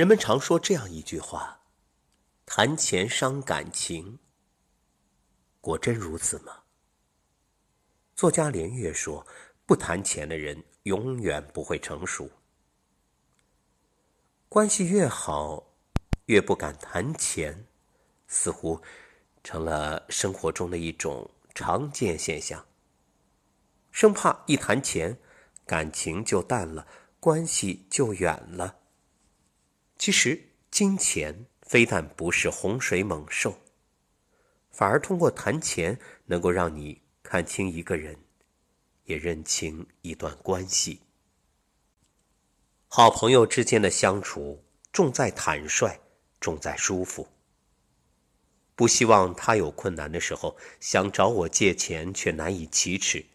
人们常说这样一句话：“谈钱伤感情。”果真如此吗？作家连岳说：“不谈钱的人永远不会成熟。关系越好，越不敢谈钱，似乎成了生活中的一种常见现象。生怕一谈钱，感情就淡了，关系就远了。”其实，金钱非但不是洪水猛兽，反而通过谈钱能够让你看清一个人，也认清一段关系。好朋友之间的相处，重在坦率，重在舒服。不希望他有困难的时候想找我借钱却难以启齿，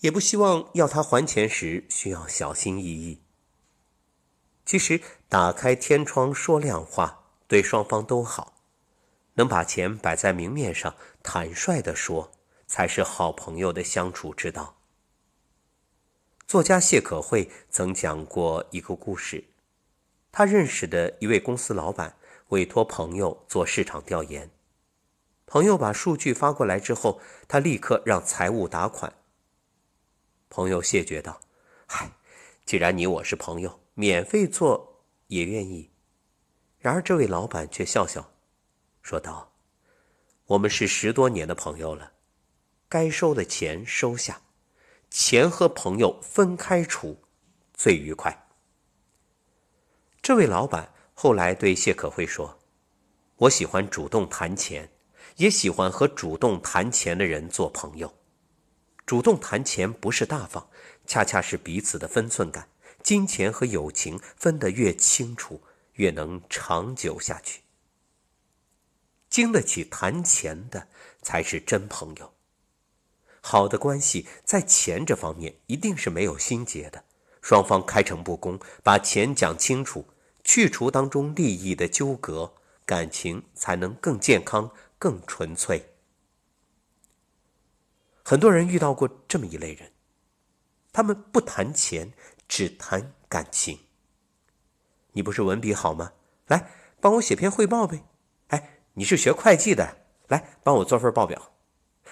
也不希望要他还钱时需要小心翼翼。其实，打开天窗说亮话，对双方都好。能把钱摆在明面上，坦率的说，才是好朋友的相处之道。作家谢可慧曾讲过一个故事：他认识的一位公司老板委托朋友做市场调研，朋友把数据发过来之后，他立刻让财务打款。朋友谢绝道：“嗨，既然你我是朋友。”免费做也愿意，然而这位老板却笑笑，说道：“我们是十多年的朋友了，该收的钱收下，钱和朋友分开处，最愉快。”这位老板后来对谢可慧说：“我喜欢主动谈钱，也喜欢和主动谈钱的人做朋友。主动谈钱不是大方，恰恰是彼此的分寸感。”金钱和友情分得越清楚，越能长久下去。经得起谈钱的才是真朋友。好的关系在钱这方面一定是没有心结的，双方开诚布公，把钱讲清楚，去除当中利益的纠葛，感情才能更健康、更纯粹。很多人遇到过这么一类人，他们不谈钱。只谈感情。你不是文笔好吗？来，帮我写篇汇报呗。哎，你是学会计的，来帮我做份报表。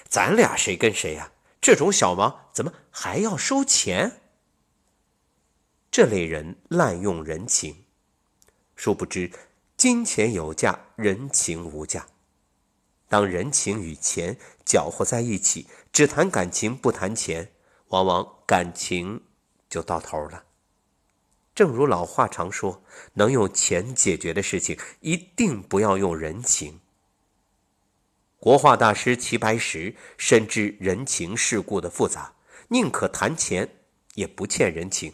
咱俩谁跟谁呀？这种小忙怎么还要收钱？这类人滥用人情，殊不知金钱有价，人情无价。当人情与钱搅和在一起，只谈感情不谈钱，往往感情。就到头了。正如老话常说：“能用钱解决的事情，一定不要用人情。”国画大师齐白石深知人情世故的复杂，宁可谈钱，也不欠人情。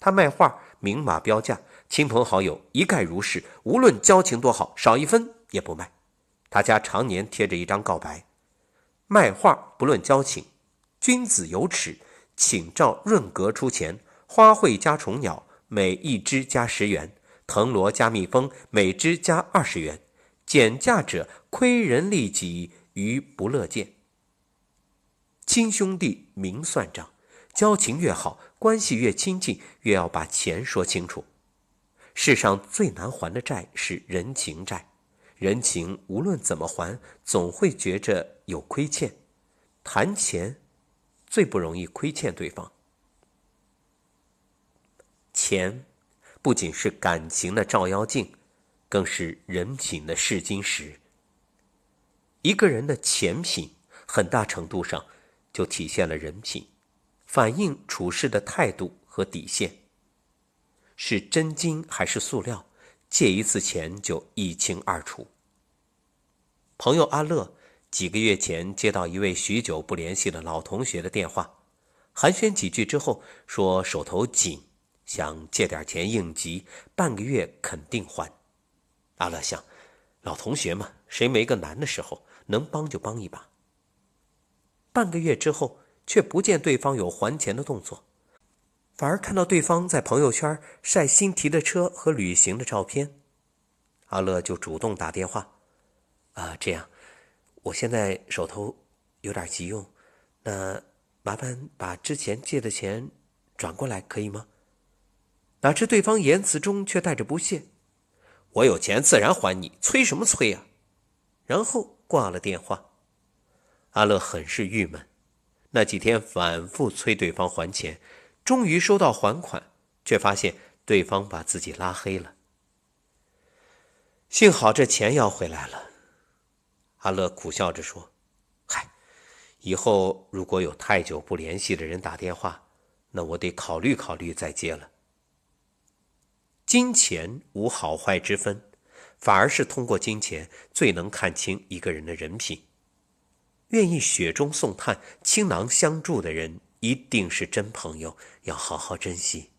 他卖画明码标价，亲朋好友一概如是，无论交情多好，少一分也不卖。他家常年贴着一张告白：“卖画不论交情，君子有耻。”请照润格出钱，花卉加虫鸟，每一只加十元；藤萝加蜜蜂，每只加二十元。减价者亏人利己，于不乐见。亲兄弟明算账，交情越好，关系越亲近，越要把钱说清楚。世上最难还的债是人情债，人情无论怎么还，总会觉着有亏欠。谈钱。最不容易亏欠对方。钱不仅是感情的照妖镜，更是人品的试金石。一个人的钱品，很大程度上就体现了人品，反映处事的态度和底线。是真金还是塑料，借一次钱就一清二楚。朋友阿乐。几个月前接到一位许久不联系的老同学的电话，寒暄几句之后说手头紧，想借点钱应急，半个月肯定还。阿乐想，老同学嘛，谁没个难的时候，能帮就帮一把。半个月之后，却不见对方有还钱的动作，反而看到对方在朋友圈晒新提的车和旅行的照片，阿乐就主动打电话，啊，这样。我现在手头有点急用，那麻烦把之前借的钱转过来可以吗？哪知对方言辞中却带着不屑：“我有钱自然还你，催什么催啊？”然后挂了电话。阿乐很是郁闷，那几天反复催对方还钱，终于收到还款，却发现对方把自己拉黑了。幸好这钱要回来了，阿乐苦笑着说：“嗨，以后如果有太久不联系的人打电话，那我得考虑考虑再接了。金钱无好坏之分，反而是通过金钱最能看清一个人的人品。愿意雪中送炭、倾囊相助的人，一定是真朋友，要好好珍惜。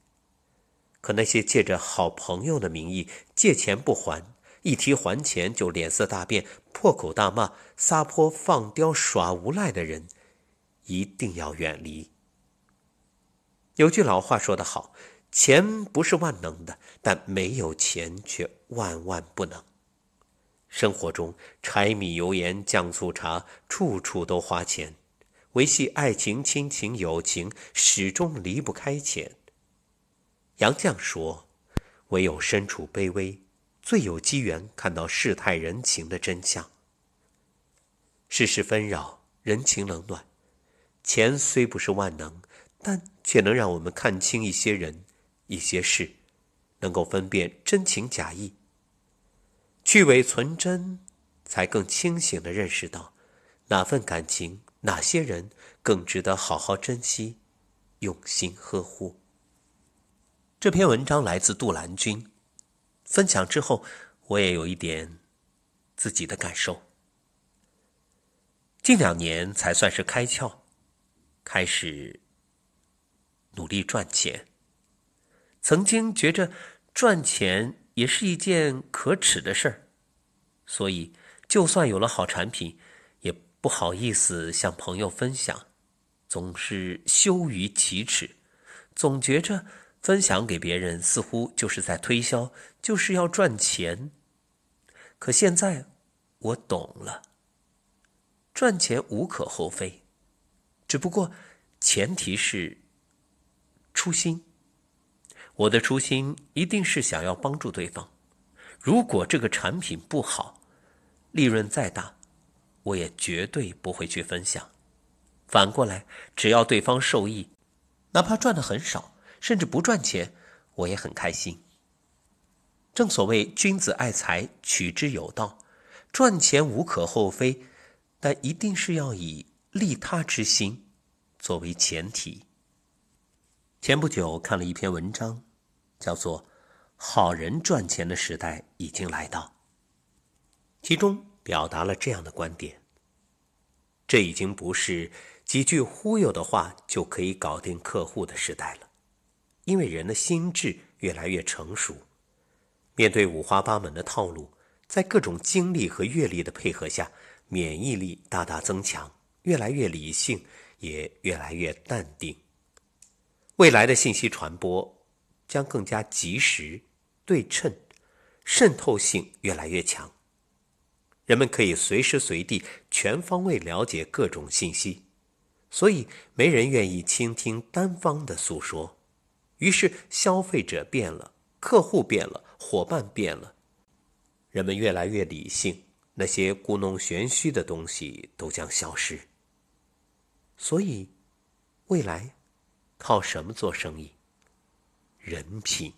可那些借着好朋友的名义借钱不还，一提还钱就脸色大变、破口大骂、撒泼放刁耍无赖的人，一定要远离。有句老话说得好：“钱不是万能的，但没有钱却万万不能。”生活中，柴米油盐酱醋茶，处处都花钱；维系爱情、亲情、友情，始终离不开钱。杨绛说：“唯有身处卑微。”最有机缘看到世态人情的真相。世事纷扰，人情冷暖，钱虽不是万能，但却能让我们看清一些人、一些事，能够分辨真情假意。去伪存真，才更清醒的认识到，哪份感情、哪些人更值得好好珍惜、用心呵护。这篇文章来自杜兰君。分享之后，我也有一点自己的感受。近两年才算是开窍，开始努力赚钱。曾经觉着赚钱也是一件可耻的事儿，所以就算有了好产品，也不好意思向朋友分享，总是羞于启齿，总觉着。分享给别人似乎就是在推销，就是要赚钱。可现在我懂了，赚钱无可厚非，只不过前提是初心。我的初心一定是想要帮助对方。如果这个产品不好，利润再大，我也绝对不会去分享。反过来，只要对方受益，哪怕赚的很少。甚至不赚钱，我也很开心。正所谓君子爱财，取之有道，赚钱无可厚非，但一定是要以利他之心作为前提。前不久看了一篇文章，叫做《好人赚钱的时代已经来到》，其中表达了这样的观点：这已经不是几句忽悠的话就可以搞定客户的时代了。因为人的心智越来越成熟，面对五花八门的套路，在各种经历和阅历的配合下，免疫力大大增强，越来越理性，也越来越淡定。未来的信息传播将更加及时、对称，渗透性越来越强。人们可以随时随地、全方位了解各种信息，所以没人愿意倾听单方的诉说。于是，消费者变了，客户变了，伙伴变了，人们越来越理性，那些故弄玄虚的东西都将消失。所以，未来靠什么做生意？人品。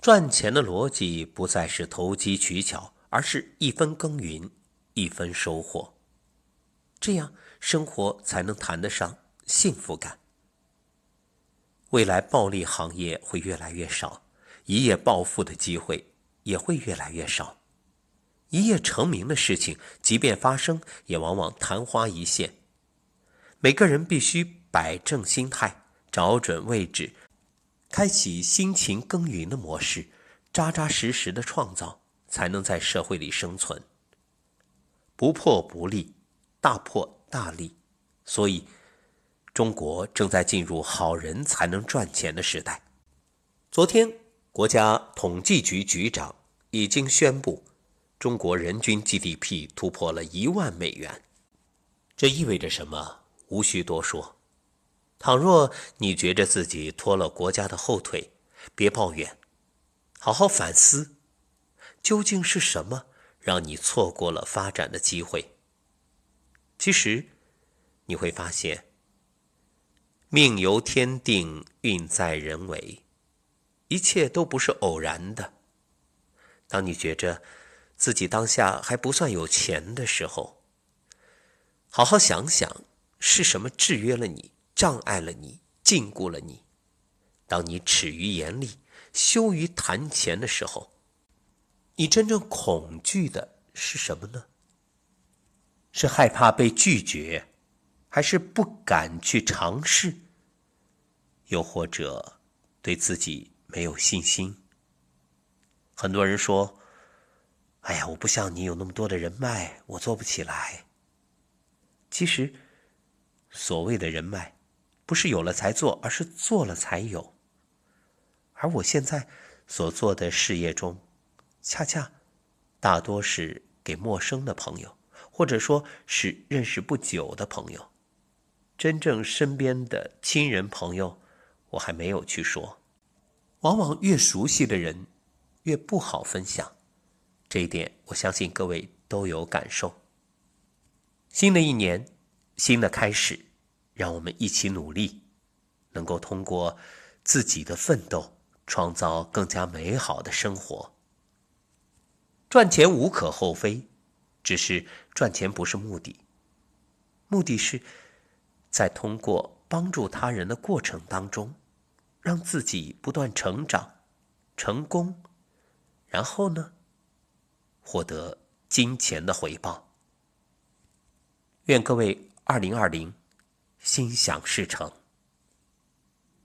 赚钱的逻辑不再是投机取巧，而是一分耕耘一分收获，这样生活才能谈得上幸福感。未来暴利行业会越来越少，一夜暴富的机会也会越来越少，一夜成名的事情，即便发生，也往往昙花一现。每个人必须摆正心态，找准位置，开启辛勤耕耘的模式，扎扎实实的创造，才能在社会里生存。不破不立，大破大立，所以。中国正在进入好人才能赚钱的时代。昨天，国家统计局局长已经宣布，中国人均 GDP 突破了一万美元。这意味着什么？无需多说。倘若你觉着自己拖了国家的后腿，别抱怨，好好反思，究竟是什么让你错过了发展的机会？其实，你会发现，命由天定，运在人为，一切都不是偶然的。当你觉着自己当下还不算有钱的时候，好好想想，是什么制约了你、障碍了你、禁锢了你？当你耻于言厉、羞于谈钱的时候，你真正恐惧的是什么呢？是害怕被拒绝，还是不敢去尝试？又或者对自己没有信心？很多人说：“哎呀，我不像你有那么多的人脉，我做不起来。”其实，所谓的人脉，不是有了才做，而是做了才有。而我现在所做的事业中，恰恰大多是给陌生的朋友。或者说是认识不久的朋友，真正身边的亲人朋友，我还没有去说。往往越熟悉的人，越不好分享。这一点，我相信各位都有感受。新的一年，新的开始，让我们一起努力，能够通过自己的奋斗，创造更加美好的生活。赚钱无可厚非。只是赚钱不是目的，目的是，在通过帮助他人的过程当中，让自己不断成长、成功，然后呢，获得金钱的回报。愿各位二零二零心想事成。